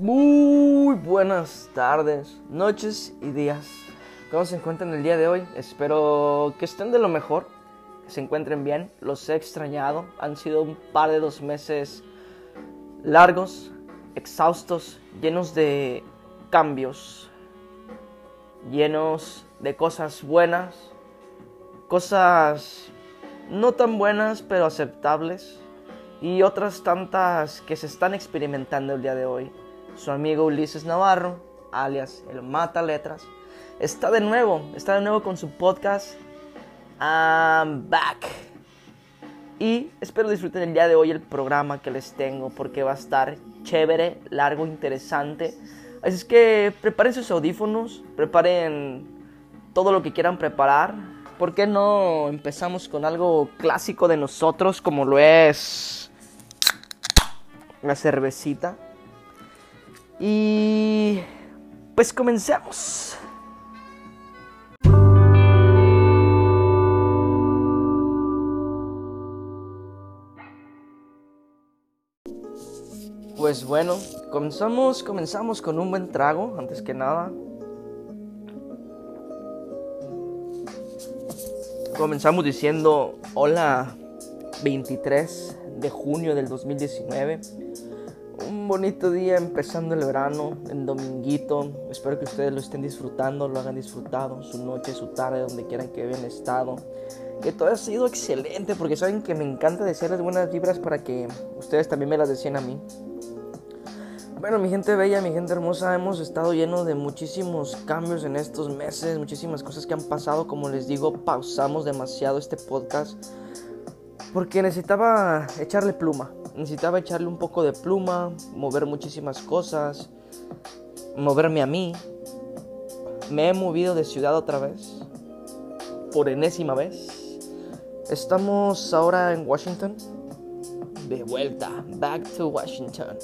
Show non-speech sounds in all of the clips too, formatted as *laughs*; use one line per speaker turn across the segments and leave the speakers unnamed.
Muy buenas tardes, noches y días. ¿Cómo se encuentran el día de hoy? Espero que estén de lo mejor, que se encuentren bien. Los he extrañado. Han sido un par de dos meses largos, exhaustos, llenos de cambios, llenos de cosas buenas, cosas no tan buenas pero aceptables y otras tantas que se están experimentando el día de hoy. Su amigo Ulises Navarro, alias el Mata Letras, está de nuevo, está de nuevo con su podcast I'm Back. Y espero disfruten el día de hoy el programa que les tengo porque va a estar chévere, largo, interesante. Así es que preparen sus audífonos, preparen todo lo que quieran preparar. ¿Por qué no empezamos con algo clásico de nosotros como lo es la cervecita? Y pues comencemos. Pues bueno, comenzamos, comenzamos con un buen trago, antes que nada. Comenzamos diciendo hola 23 de junio del 2019. Un bonito día empezando el verano, en dominguito. Espero que ustedes lo estén disfrutando, lo hagan disfrutado, su noche, su tarde, donde quieran que hayan estado. Que todo ha sido excelente, porque saben que me encanta decirles buenas vibras para que ustedes también me las decían a mí. Bueno, mi gente bella, mi gente hermosa, hemos estado llenos de muchísimos cambios en estos meses, muchísimas cosas que han pasado. Como les digo, pausamos demasiado este podcast porque necesitaba echarle pluma. Necesitaba echarle un poco de pluma, mover muchísimas cosas, moverme a mí. Me he movido de ciudad otra vez, por enésima vez. Estamos ahora en Washington. De vuelta, back to Washington.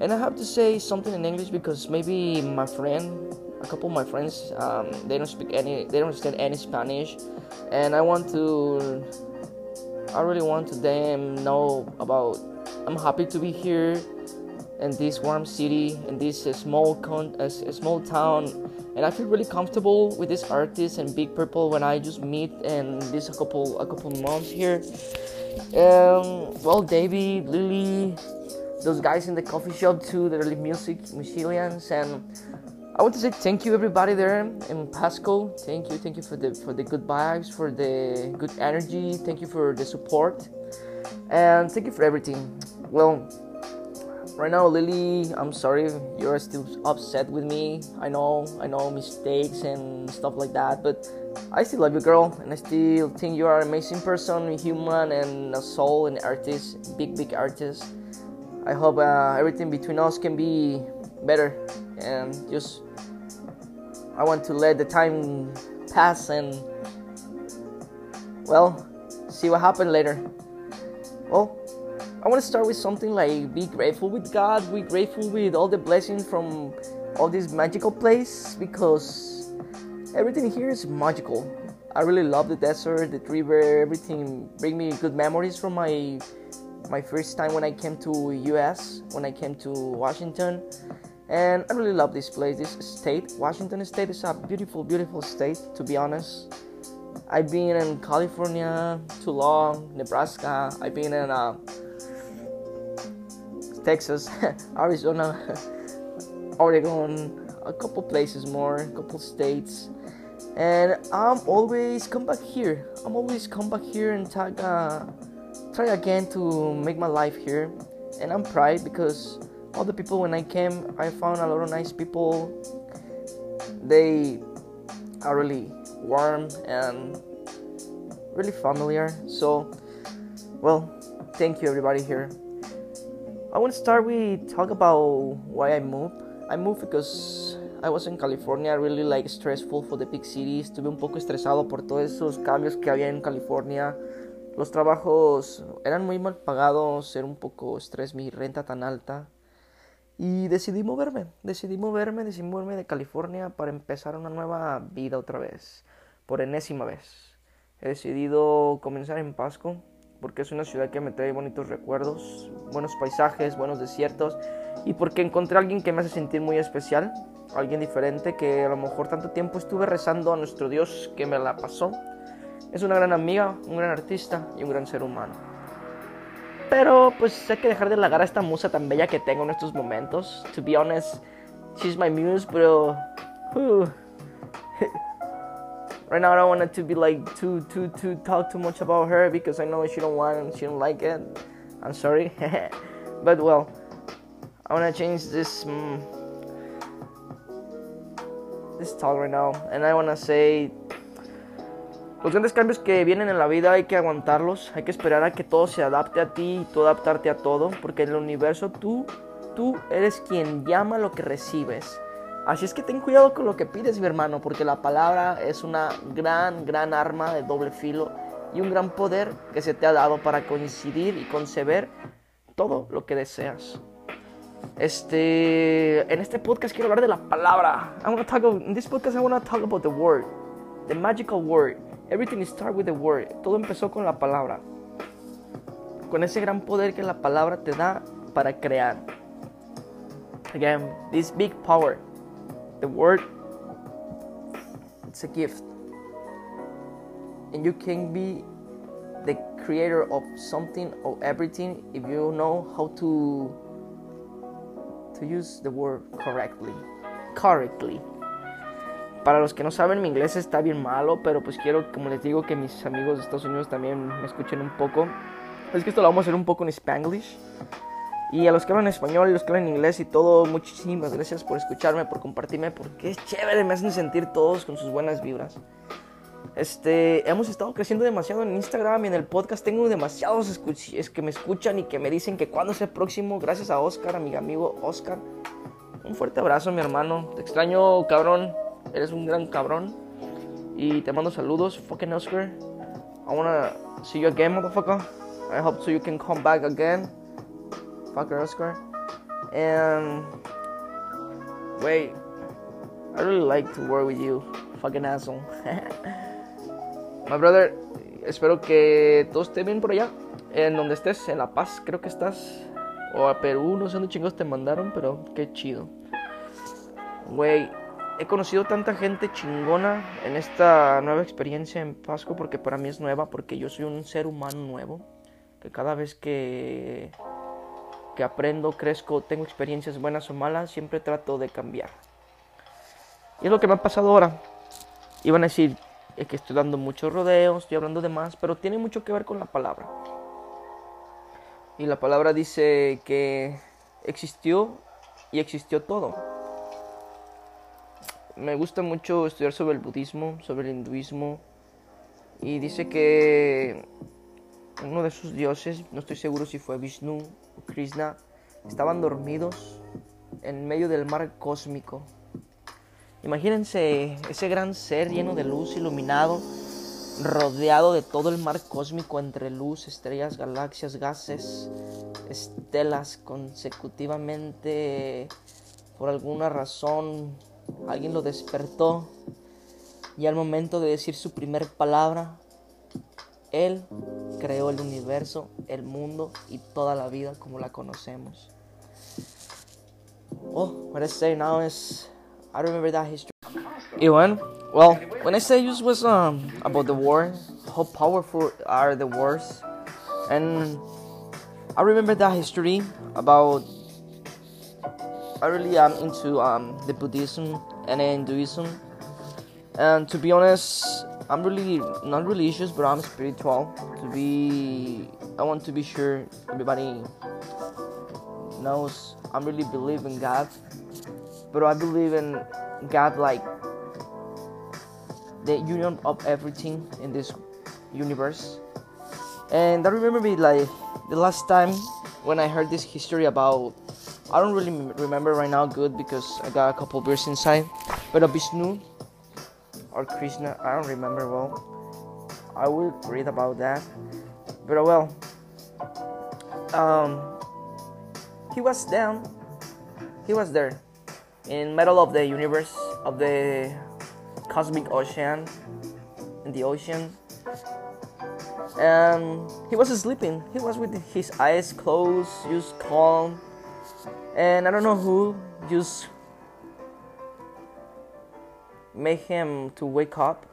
And I have to say something in English because maybe my friend, a couple of my friends, um, they don't speak any, they don't understand any Spanish, and I want to, I really want to them know about. I'm happy to be here in this warm city, in this uh, small con, uh, small town, and I feel really comfortable with this artist and Big Purple when I just meet in this a couple a couple months here. Um, well, David, Lily, those guys in the coffee shop too that are music musicians and I want to say thank you everybody there in Pasco. Thank you, thank you for the for the good vibes, for the good energy. Thank you for the support, and thank you for everything. Well, right now, Lily, I'm sorry you're still upset with me. I know, I know mistakes and stuff like that, but I still love you, girl, and I still think you are an amazing person, human, and a soul, and artist, big, big artist. I hope uh, everything between us can be better and just I want to let the time pass and well see what happened later. I want to start with something like be grateful with God, be grateful with all the blessings from all this magical place because everything here is magical. I really love the desert, the river, everything bring me good memories from my my first time when I came to US, when I came to Washington. And I really love this place, this state. Washington State is a beautiful, beautiful state, to be honest. I've been in California too long, Nebraska. I've been in uh, Texas, *laughs* Arizona, *laughs* Oregon, a couple places more, a couple states. And I'm always come back here. I'm always come back here and tag, uh, try again to make my life here. And I'm proud because all the people when I came, I found a lot of nice people. They are really warm and really familiar. So, well, thank you everybody here. I want to start with talk about why I moved. I moved because I was in California, really like stressful for the big cities. Estuve un poco estresado por todos esos cambios que había en California. Los trabajos eran muy mal pagados, era un poco estrés mi renta tan alta. Y decidí moverme, decidí moverme, decidí moverme de California para empezar una nueva vida otra vez, por enésima vez. He decidido comenzar en Pasco, porque es una ciudad que me trae bonitos recuerdos, buenos paisajes, buenos desiertos y porque encontré a alguien que me hace sentir muy especial, alguien diferente que a lo mejor tanto tiempo estuve rezando a nuestro Dios que me la pasó. Es una gran amiga, un gran artista y un gran ser humano. Pero pues hay que dejar de lagar a esta musa tan bella que tengo en estos momentos. To be honest, she's my muse, pero... uh, *laughs* right now I don't want it to be like too too too talk too much about her because I know she don't want and she don't like it. I'm sorry, *laughs* but well, I want to change this mm, this talk right now, and I want to say los grandes cambios que vienen en la vida hay que aguantarlos, hay que esperar a que todo se adapte a ti y tú adaptarte a todo, porque en el universo tú tú eres quien llama lo que recibes. Así es que ten cuidado con lo que pides, mi hermano, porque la palabra es una gran, gran arma de doble filo y un gran poder que se te ha dado para coincidir y conceber todo lo que deseas. Este, en este podcast quiero hablar de la palabra. I want to talk about, in this podcast I want talk about the word, the magical word. Everything starts with the word. Todo empezó con la palabra. Con ese gran poder que la palabra te da para crear. Again, this big power the word. It's a gift. And you can be the creator of something or everything if you know how to to use the word correctly correctly. Para los que no saben mi inglés está bien malo pero pues quiero como les digo que mis amigos de Estados Unidos también me escuchen un poco. Es que esto lo vamos a hacer un poco en spanglish y a los que hablan español los que hablan inglés y todo, muchísimas gracias por escucharme, por compartirme, porque es chévere, me hacen sentir todos con sus buenas vibras. Este, hemos estado creciendo demasiado en Instagram y en el podcast. Tengo demasiados es que me escuchan y que me dicen que cuándo es el próximo. Gracias a Oscar, a mi amigo Oscar. Un fuerte abrazo, mi hermano. Te extraño, cabrón. Eres un gran cabrón. Y te mando saludos, fucking Oscar. I wanna see you again, motherfucker. I hope so you can come back again. Fucker Oscar. And wait, I really like to work with you, fucking asshole. *laughs* My brother, espero que todo esté bien por allá, en donde estés, en La Paz, creo que estás, o a Perú, no sé dónde chingos te mandaron, pero qué chido. Güey, he conocido tanta gente chingona en esta nueva experiencia en Pasco porque para mí es nueva, porque yo soy un ser humano nuevo, que cada vez que que aprendo, crezco, tengo experiencias buenas o malas, siempre trato de cambiar. Y es lo que me ha pasado ahora. Iban a decir es que estoy dando muchos rodeos, estoy hablando de más, pero tiene mucho que ver con la palabra. Y la palabra dice que existió y existió todo. Me gusta mucho estudiar sobre el budismo, sobre el hinduismo. Y dice que uno de sus dioses, no estoy seguro si fue Vishnu Krishna, estaban dormidos en medio del mar cósmico. Imagínense ese gran ser lleno de luz, iluminado, rodeado de todo el mar cósmico entre luz, estrellas, galaxias, gases, estelas consecutivamente. Por alguna razón alguien lo despertó y al momento de decir su primer palabra, él creó el universo, el mundo y toda la vida como la conocemos. Oh, what I say now is, I remember that history. Iwan, well, when I say this was um about the war, how powerful are the wars, and I remember that history about. I really am into um the Buddhism and Hinduism, and to be honest, I'm really not religious, but I'm spiritual. To be, I want to be sure everybody knows I'm really believe in God, but I believe in God like the union of everything in this universe. And I remember me like the last time when I heard this history about. I don't really remember right now good because I got a couple beers inside, but a Vishnu or Krishna, I don't remember well. I will read about that. But well, um, he was down. He was there, in middle of the universe of the cosmic ocean, in the ocean, and he was sleeping. He was with his eyes closed, just calm, And I don't know who just made him to wake up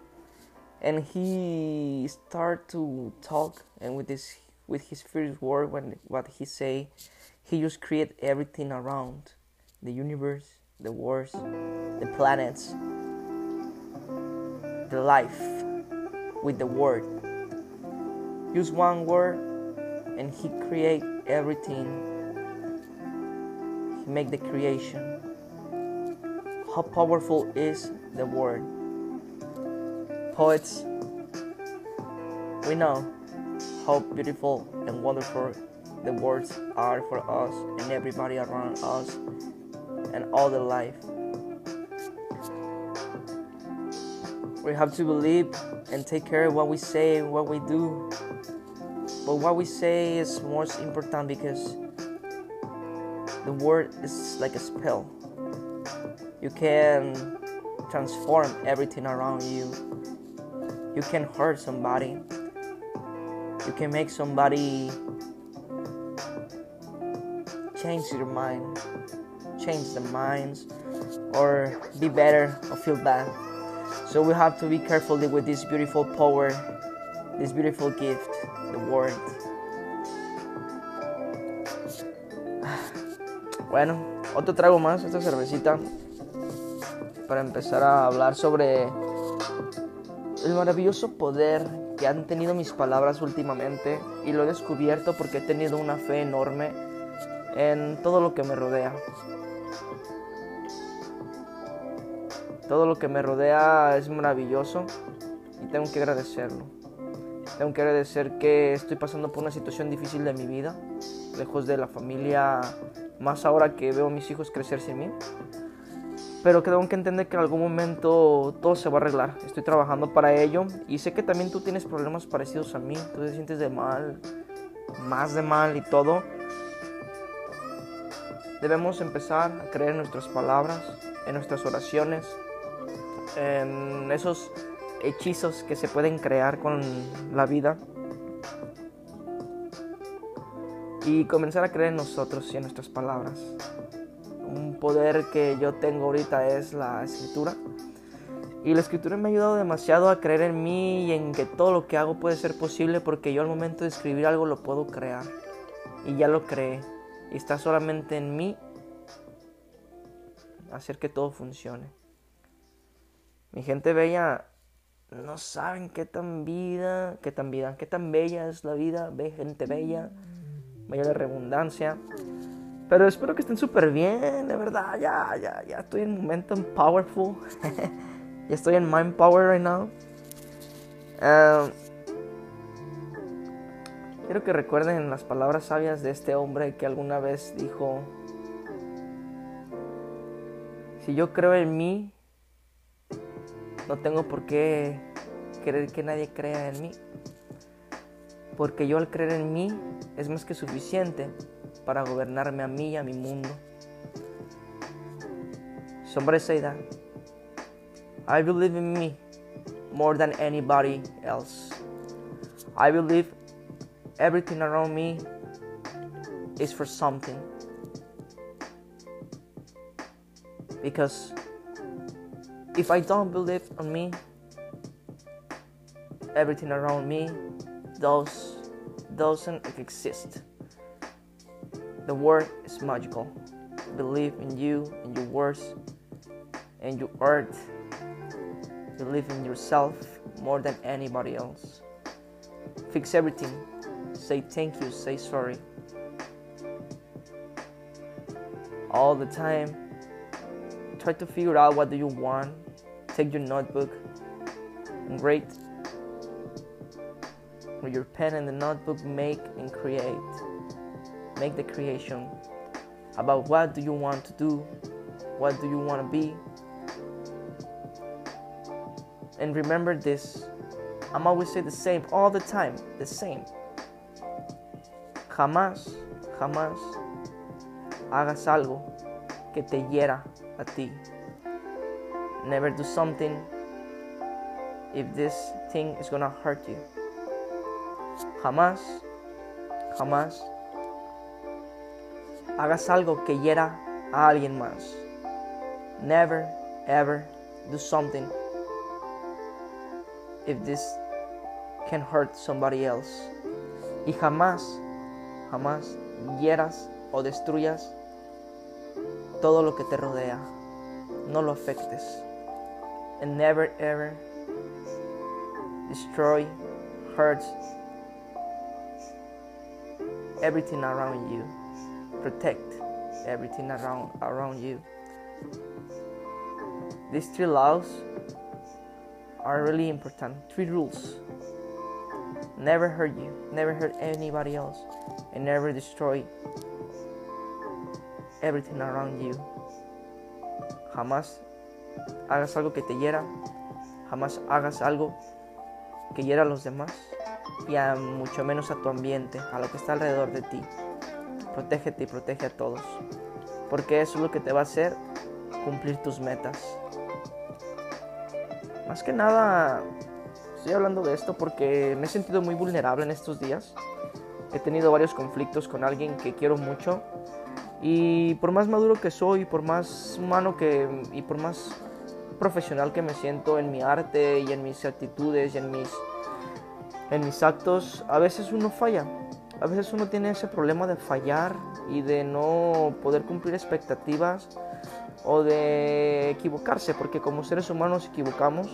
and he start to talk and with this with his first word when what he say he just create everything around the universe the wars the planets the life with the word. Use one word and he create everything. He make the creation. How powerful is the word poets, we know how beautiful and wonderful the words are for us and everybody around us and all the life. We have to believe and take care of what we say, and what we do. But what we say is most important because the word is like a spell. You can transform everything around you. You can hurt somebody. You can make somebody change your mind change the minds or be better or feel bad. So we have to be careful with this beautiful power this beautiful gift the word. *sighs* Bueno otro trago más esta cervecita para empezar a hablar sobre el maravilloso poder que han tenido mis palabras últimamente y lo he descubierto porque he tenido una fe enorme en todo lo que me rodea. Todo lo que me rodea es maravilloso y tengo que agradecerlo. Tengo que agradecer que estoy pasando por una situación difícil de mi vida, lejos de la familia, más ahora que veo a mis hijos crecer sin mí pero que tengo que entender que en algún momento todo se va a arreglar. Estoy trabajando para ello y sé que también tú tienes problemas parecidos a mí. Tú te sientes de mal, más de mal y todo. Debemos empezar a creer en nuestras palabras, en nuestras oraciones, en esos hechizos que se pueden crear con la vida. Y comenzar a creer en nosotros y en nuestras palabras un poder que yo tengo ahorita es la escritura. Y la escritura me ha ayudado demasiado a creer en mí y en que todo lo que hago puede ser posible porque yo al momento de escribir algo lo puedo crear. Y ya lo creé. Y está solamente en mí hacer que todo funcione. Mi gente bella no saben qué tan vida, qué tan vida, qué tan bella es la vida. Ve gente bella, bella de redundancia. Pero espero que estén súper bien, de verdad. Ya, ya, ya estoy en momentum powerful. *laughs* ya estoy en mind power right now. Um, quiero que recuerden las palabras sabias de este hombre que alguna vez dijo, si yo creo en mí, no tengo por qué querer que nadie crea en mí. Porque yo al creer en mí es más que suficiente para gobernarme a mí y a mi mundo. Somebody say that. I believe in me more than anybody else. I believe everything around me is for something. Because if I don't believe on me, everything around me does doesn't exist. The word is magical. Believe in you, in your words, and your art. Believe in yourself more than anybody else. Fix everything. Say thank you, say sorry. All the time. Try to figure out what do you want. Take your notebook and write. With your pen and the notebook, make and create make the creation. About what do you want to do? What do you want to be? And remember this i'm always say the same all the time the same. Jamás jamás hagas algo que te hiera a ti. Never do something if this thing is gonna hurt you. Jamás jamás hagas algo que hiera a alguien más. Never, ever do something if this can hurt somebody else. Y jamás, jamás hieras o destruyas todo lo que te rodea. No lo afectes. And never ever destroy, hurt everything around you. Protect everything around around you. These three laws are really important. Three rules. Never hurt you, never hurt anybody else, and never destroy everything around you. Jamás hagas algo que te hiera, jamás hagas algo que hiera a los demás y a mucho menos a tu ambiente, a lo que está alrededor de ti. Protégete y protege a todos, porque eso es lo que te va a hacer cumplir tus metas. Más que nada, estoy hablando de esto porque me he sentido muy vulnerable en estos días. He tenido varios conflictos con alguien que quiero mucho y por más maduro que soy, por más humano que y por más profesional que me siento en mi arte y en mis actitudes y en mis en mis actos, a veces uno falla. A veces uno tiene ese problema de fallar y de no poder cumplir expectativas o de equivocarse, porque como seres humanos equivocamos.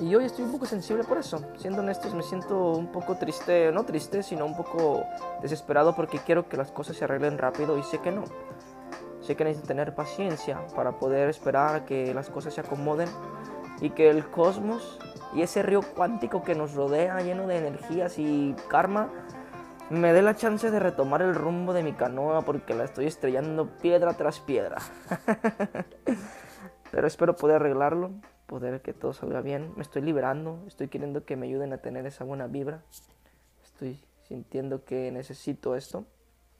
Y hoy estoy un poco sensible por eso. Siendo honestos, me siento un poco triste, no triste, sino un poco desesperado porque quiero que las cosas se arreglen rápido y sé que no. Sé que necesito tener paciencia para poder esperar a que las cosas se acomoden y que el cosmos y ese río cuántico que nos rodea lleno de energías y karma me dé la chance de retomar el rumbo de mi canoa porque la estoy estrellando piedra tras piedra. *laughs* Pero espero poder arreglarlo, poder que todo salga bien. Me estoy liberando, estoy queriendo que me ayuden a tener esa buena vibra. Estoy sintiendo que necesito esto.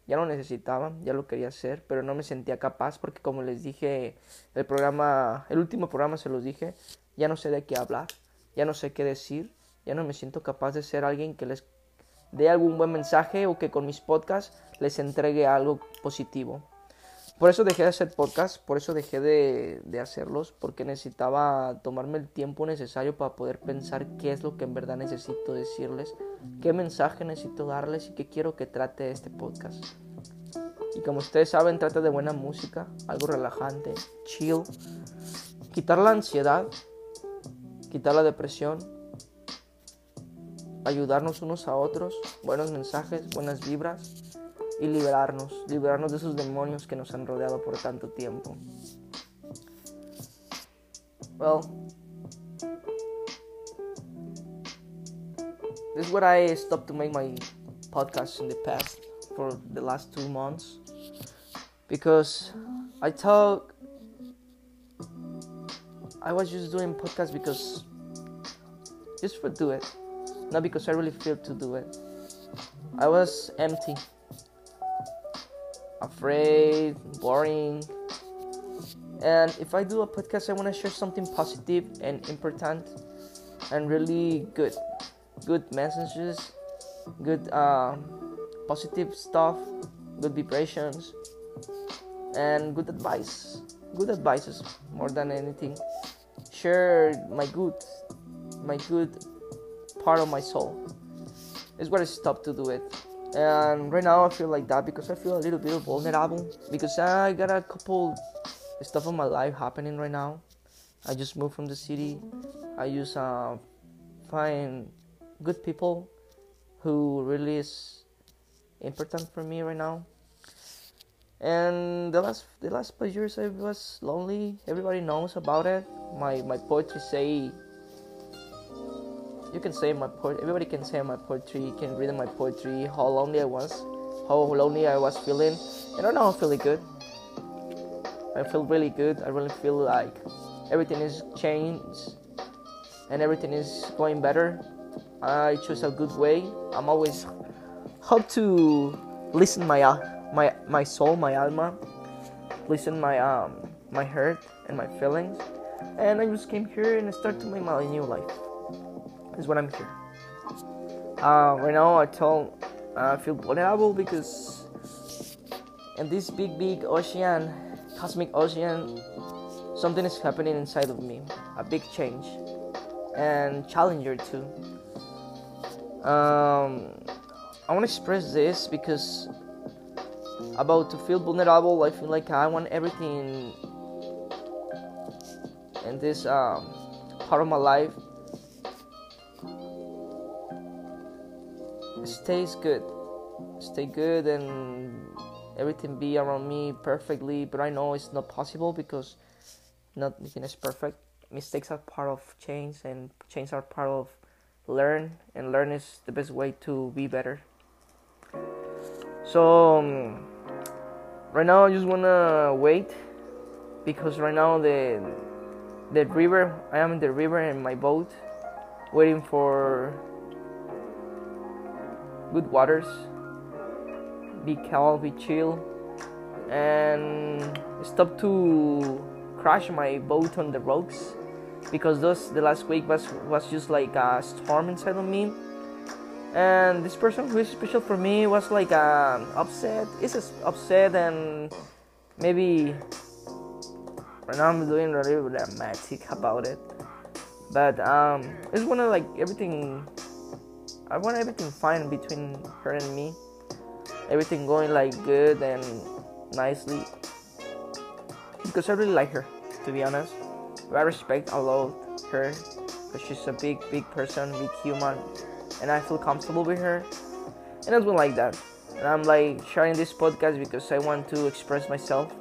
Ya lo necesitaba, ya lo quería hacer, pero no me sentía capaz porque como les dije, el programa, el último programa se los dije, ya no sé de qué hablar ya no sé qué decir, ya no me siento capaz de ser alguien que les dé algún buen mensaje o que con mis podcasts les entregue algo positivo. Por eso dejé de hacer podcasts, por eso dejé de, de, hacerlos, porque necesitaba tomarme el tiempo necesario para poder pensar qué es lo que en verdad necesito decirles, qué mensaje necesito darles y qué quiero que trate este podcast. Y como ustedes saben, trata de buena música, algo relajante, chill, quitar la ansiedad quitar la depresión, ayudarnos unos a otros, buenos mensajes, buenas vibras y liberarnos, liberarnos de esos demonios que nos han rodeado por tanto tiempo. Well, this is what I stopped to make my podcast in the past for the last two months because I thought I was just doing podcast because just for do it, not because I really feel to do it. I was empty, afraid, boring. And if I do a podcast, I want to share something positive and important and really good, good messages, good uh, positive stuff, good vibrations, and good advice. Good advices more than anything share my good, my good part of my soul. Is what I stopped to do it. And right now I feel like that because I feel a little bit vulnerable because I got a couple stuff in my life happening right now. I just moved from the city. I just uh, find good people who really is important for me right now. And the last the last years I was lonely. Everybody knows about it. My my poetry say you can say my poetry everybody can say my poetry you can read my poetry how lonely i was how lonely i was feeling. And now i'm feeling good. I feel really good. I really feel like everything is changed and everything is going better. I choose a good way. I'm always hope to listen my uh, my my soul my alma listen my um my hurt and my feelings and I just came here and I started to make my new life. Is what I'm here. Uh, right now, I tell I feel vulnerable because and this big, big ocean, cosmic ocean, something is happening inside of me. A big change. And Challenger too. Um, I want to express this because about to feel vulnerable, I feel like I want everything in this um, part of my life. Stays good. Stay good and everything be around me perfectly but i know it's not possible because nothing is perfect. Mistakes are part of change and change are part of learn and learn is the best way to be better. So um, right now i just wanna wait because right now the the river i am in the river in my boat waiting for good waters. Be calm be chill and stop to crash my boat on the rocks because those the last week was was just like a storm inside of me and this person who is special for me was like um, upset is upset and maybe right now i'm doing a little dramatic about it but um it's one of like everything I want everything fine between her and me. Everything going like good and nicely. Because I really like her, to be honest. I respect a lot her because she's a big, big person, big human, and I feel comfortable with her. And it's been like that. And I'm like sharing this podcast because I want to express myself.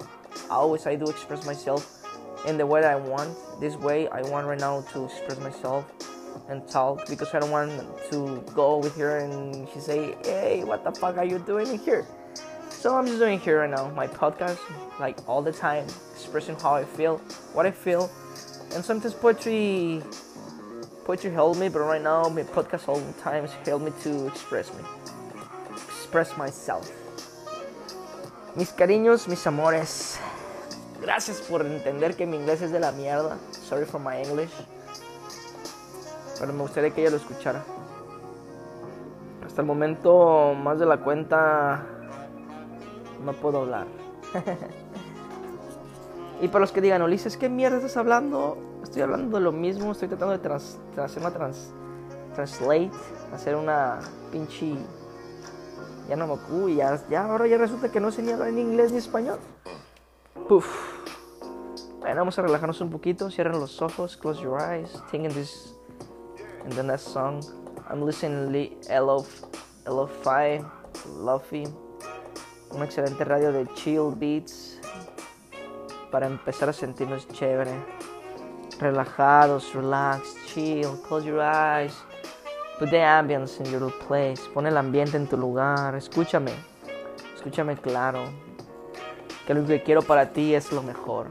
Always I do express myself in the way I want. This way I want right now to express myself and talk because I don't want to go with her and she say, "Hey, what the fuck are you doing here?" So I'm just doing here right now my podcast, like all the time, expressing how I feel, what I feel, and sometimes poetry, poetry help me, but right now my podcast all the time help me to express me, express myself. Mis cariños, mis amores. Gracias por entender que mi inglés es de la mierda. Sorry for my English. pero me gustaría que ella lo escuchara. Hasta el momento, más de la cuenta, no puedo hablar. *laughs* y para los que digan, Ulises, ¿qué mierda estás hablando? Estoy hablando de lo mismo, estoy tratando de hacer una trans, translate, hacer una pinche... Ya no me acuerdo, ya, ahora ya resulta que no sé ni hablar en inglés ni español. Puf. Bueno, vamos a relajarnos un poquito, cierren los ojos, close your eyes, think in this and the next song I'm listening to Lo-Fi, Lofi, un excelente radio de chill beats para empezar a sentirnos chévere, relajados, relax, chill, close your eyes, put the ambience in your place, pon el ambiente en tu lugar, escúchame, escúchame claro, que lo que quiero para ti es lo mejor.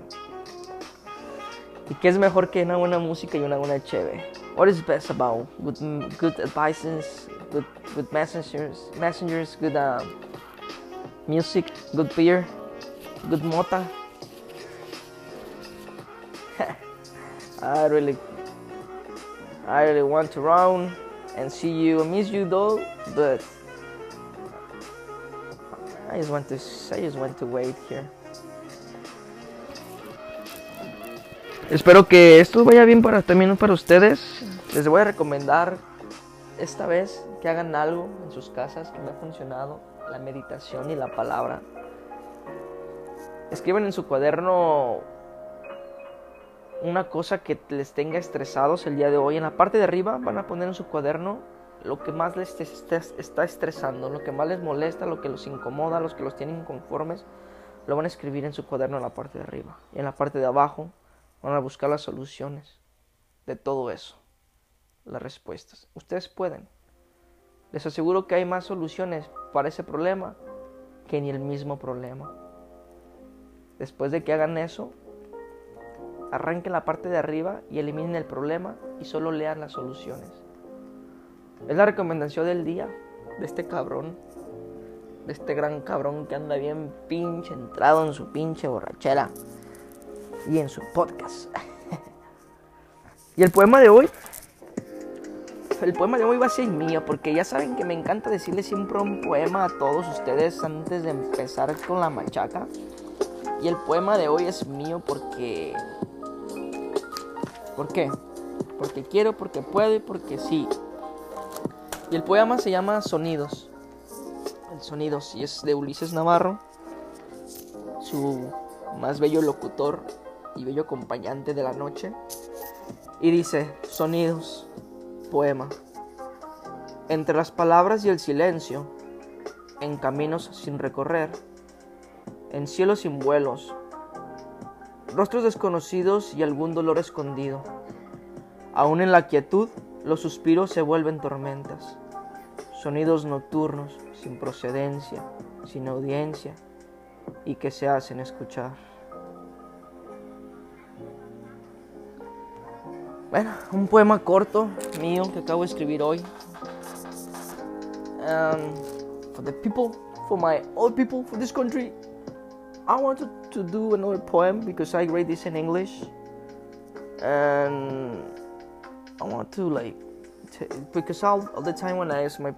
¿Y qué es mejor que una buena música y una buena chévere? what is best about good good advices, good good messengers, messengers, good uh, music, good beer, good mota. I really, I really want to run and see you. I miss you though, but I just want to, I just want to wait here. Espero que esto vaya bien para también para ustedes. Les voy a recomendar esta vez que hagan algo en sus casas que me ha funcionado, la meditación y la palabra. Escriban en su cuaderno una cosa que les tenga estresados el día de hoy. En la parte de arriba van a poner en su cuaderno lo que más les está estresando, lo que más les molesta, lo que los incomoda, los que los tienen inconformes. Lo van a escribir en su cuaderno en la parte de arriba. Y en la parte de abajo Van a buscar las soluciones de todo eso, las respuestas. Ustedes pueden. Les aseguro que hay más soluciones para ese problema que ni el mismo problema. Después de que hagan eso, arranquen la parte de arriba y eliminen el problema y solo lean las soluciones. Es la recomendación del día de este cabrón, de este gran cabrón que anda bien pinche entrado en su pinche borrachera y en su podcast. *laughs* y el poema de hoy el poema de hoy va a ser mío, porque ya saben que me encanta decirle siempre un poema a todos ustedes antes de empezar con la machaca. Y el poema de hoy es mío porque... ¿Por qué? Porque quiero, porque puedo y porque sí. Y el poema se llama Sonidos. El Sonidos y es de Ulises Navarro, su más bello locutor y bello acompañante de la noche. Y dice, Sonidos, poema. Entre las palabras y el silencio, en caminos sin recorrer, en cielos sin vuelos, rostros desconocidos y algún dolor escondido. Aún en la quietud, los suspiros se vuelven tormentas, sonidos nocturnos, sin procedencia, sin audiencia, y que se hacen escuchar. Bueno, un poema corto mío que acabo de escribir hoy. Um, for the people, for my old people, for this country, I wanted to do another poem because I read this in English, and I want to like t- because all, all the time when I ask my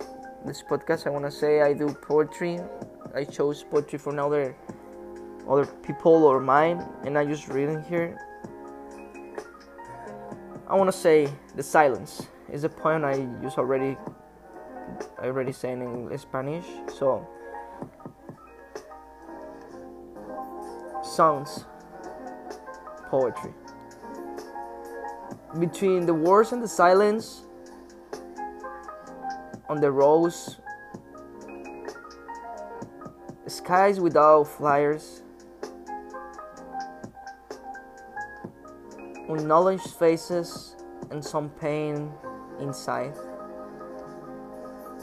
this podcast, I want to say I do poetry. I chose poetry from other other people or mine, and I just reading here. I want to say the silence is a poem I use already. I already say in Spanish, so sounds poetry. Between the words and the silence on the rose skies without flyers unknowledged faces and some pain inside.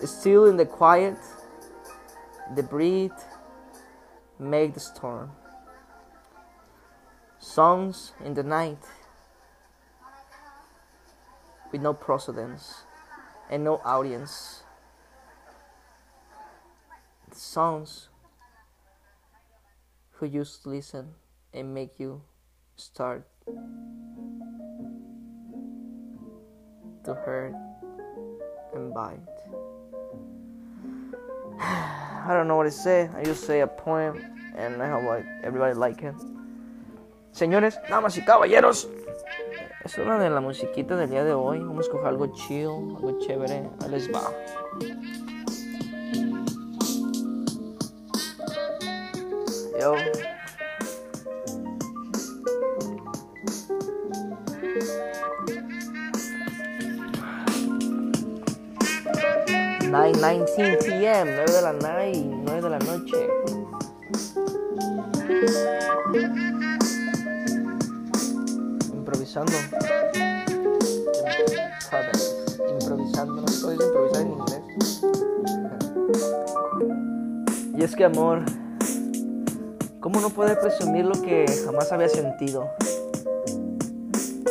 Still in the quiet the breath make the storm songs in the night with no precedence and no audience. Songs who to listen and make you start to hurt and bite. *sighs* I don't know what to say. I just say a poem and I hope like everybody like it. Señores, damas y caballeros, es una de la musiquita del día de hoy. Vamos a coger algo chill, algo chévere. Ahí les va. Yo. Nine nineteen p.m. 9 de la night, 9 de la noche. Improvisando. Pardon. Improvisando, no puedo improvisar en inglés. Y es que amor, ¿cómo no poder presumir lo que jamás había sentido?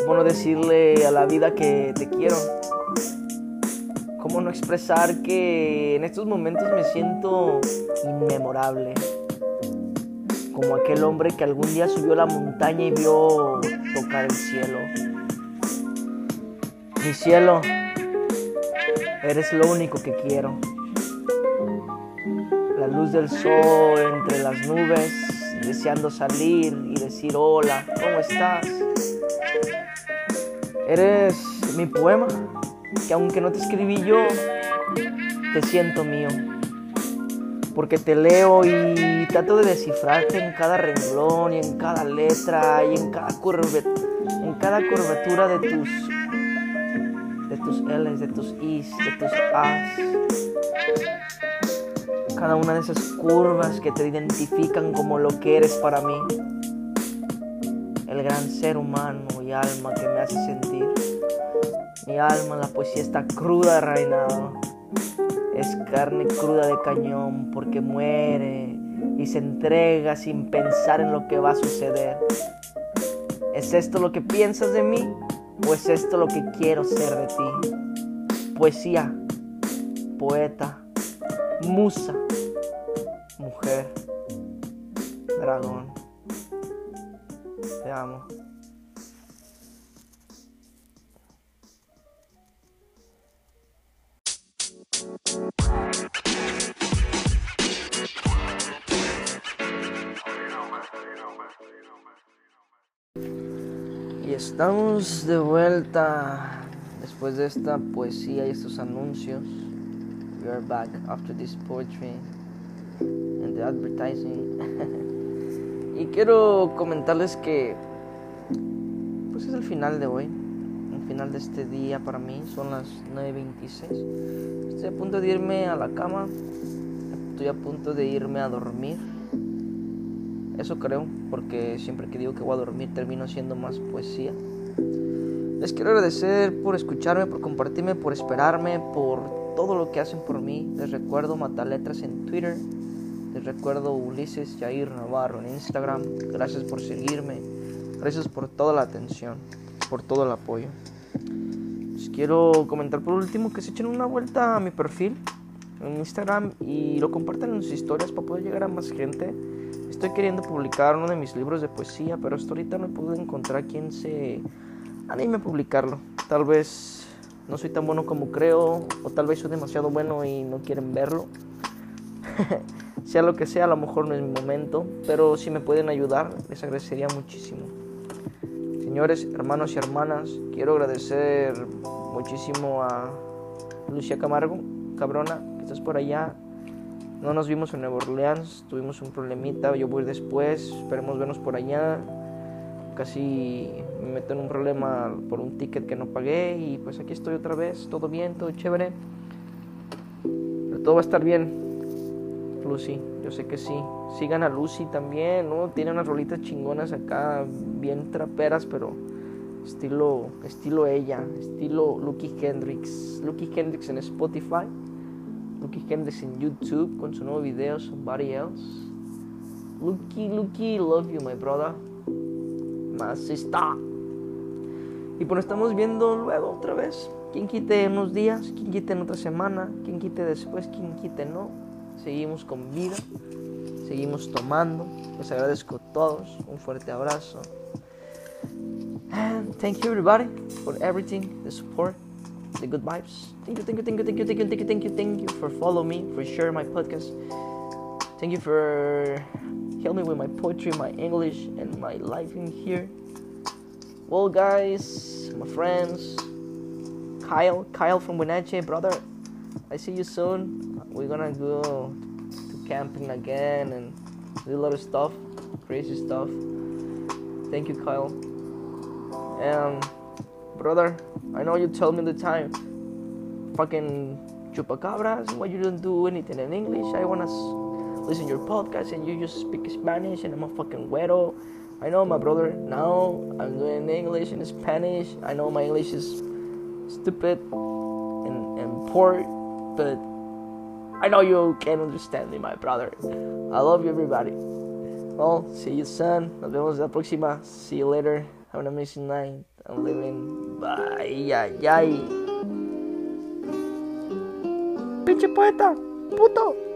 ¿Cómo no decirle a la vida que te quiero? ¿Cómo no expresar que en estos momentos me siento inmemorable? Como aquel hombre que algún día subió la montaña y vio el cielo. Mi cielo, eres lo único que quiero. La luz del sol entre las nubes, deseando salir y decir hola, ¿cómo estás? Eres mi poema, que aunque no te escribí yo, te siento mío. Porque te leo y trato de descifrarte en cada renglón y en cada letra y en cada, curve, en cada curvatura de tus, de tus L's, de tus I's, de tus A's. Cada una de esas curvas que te identifican como lo que eres para mí. El gran ser humano y alma que me hace sentir. Mi alma, la poesía está cruda, reinado. Es carne cruda de cañón porque muere y se entrega sin pensar en lo que va a suceder. ¿Es esto lo que piensas de mí o es esto lo que quiero ser de ti? Poesía, poeta, musa, mujer, dragón. Te amo. Y estamos de vuelta después de esta poesía y estos anuncios. We are back after this poetry and the advertising. *laughs* y quiero comentarles que pues es el final de hoy el final de este día para mí, son las 9.26. Estoy a punto de irme a la cama, estoy a punto de irme a dormir. Eso creo, porque siempre que digo que voy a dormir termino haciendo más poesía. Les quiero agradecer por escucharme, por compartirme, por esperarme, por todo lo que hacen por mí. Les recuerdo Mataletras en Twitter. Les recuerdo Ulises Jair Navarro en Instagram. Gracias por seguirme. Gracias por toda la atención, por todo el apoyo. Les quiero comentar por último que se echen una vuelta a mi perfil en Instagram y lo compartan en sus historias para poder llegar a más gente. Estoy queriendo publicar uno de mis libros de poesía, pero hasta ahorita no pude encontrar quien se anime a publicarlo. Tal vez no soy tan bueno como creo, o tal vez soy demasiado bueno y no quieren verlo. *laughs* sea lo que sea, a lo mejor no es mi momento, pero si me pueden ayudar, les agradecería muchísimo. Señores, hermanos y hermanas, quiero agradecer muchísimo a Lucia Camargo, cabrona, que estás por allá. No nos vimos en Nueva Orleans, tuvimos un problemita, yo voy después, esperemos vernos por allá casi me meto en un problema por un ticket que no pagué y pues aquí estoy otra vez, todo bien, todo chévere. Pero todo va a estar bien. Lucy, yo sé que sí. Sigan a Lucy también, ¿no? Tiene unas rolitas chingonas acá, bien traperas, pero estilo, estilo ella, estilo Lucky Hendrix. Lucky Hendrix en Spotify, Lucky Hendrix en YouTube con su nuevo video, Somebody Else. Lucky, Lucky, love you, my brother más está. Y pues estamos viendo luego otra vez. Quien quite en unos días, quien quite en otra semana, quien quite después, quien quite no. Seguimos con vida, seguimos tomando. Les agradezco a todos. Un fuerte abrazo. And thank you everybody for everything, the support, the good vibes. Thank you, thank you, thank you, thank you, thank you, thank you, thank you, thank you for following me, for sharing my podcast. Thank you for help me with my poetry, my English, and my life in here. Well, guys, my friends, Kyle, Kyle from Wenatchee, brother, I see you soon. We're gonna go to camping again and do a lot of stuff, crazy stuff. Thank you, Kyle. And brother, I know you told me the time, fucking chupacabras. Why you don't do anything in English? I wanna listen to your podcast and you just speak Spanish and I'm a fucking güero. I know my brother now I'm doing English and Spanish. I know my English is stupid and, and poor, but I know you can understand me, my brother. I love you, everybody. Well, see you soon. Nos vemos la próxima. See you later. Have an amazing night. I'm leaving. Bye. Ay, ay. Pinche poeta. Puto.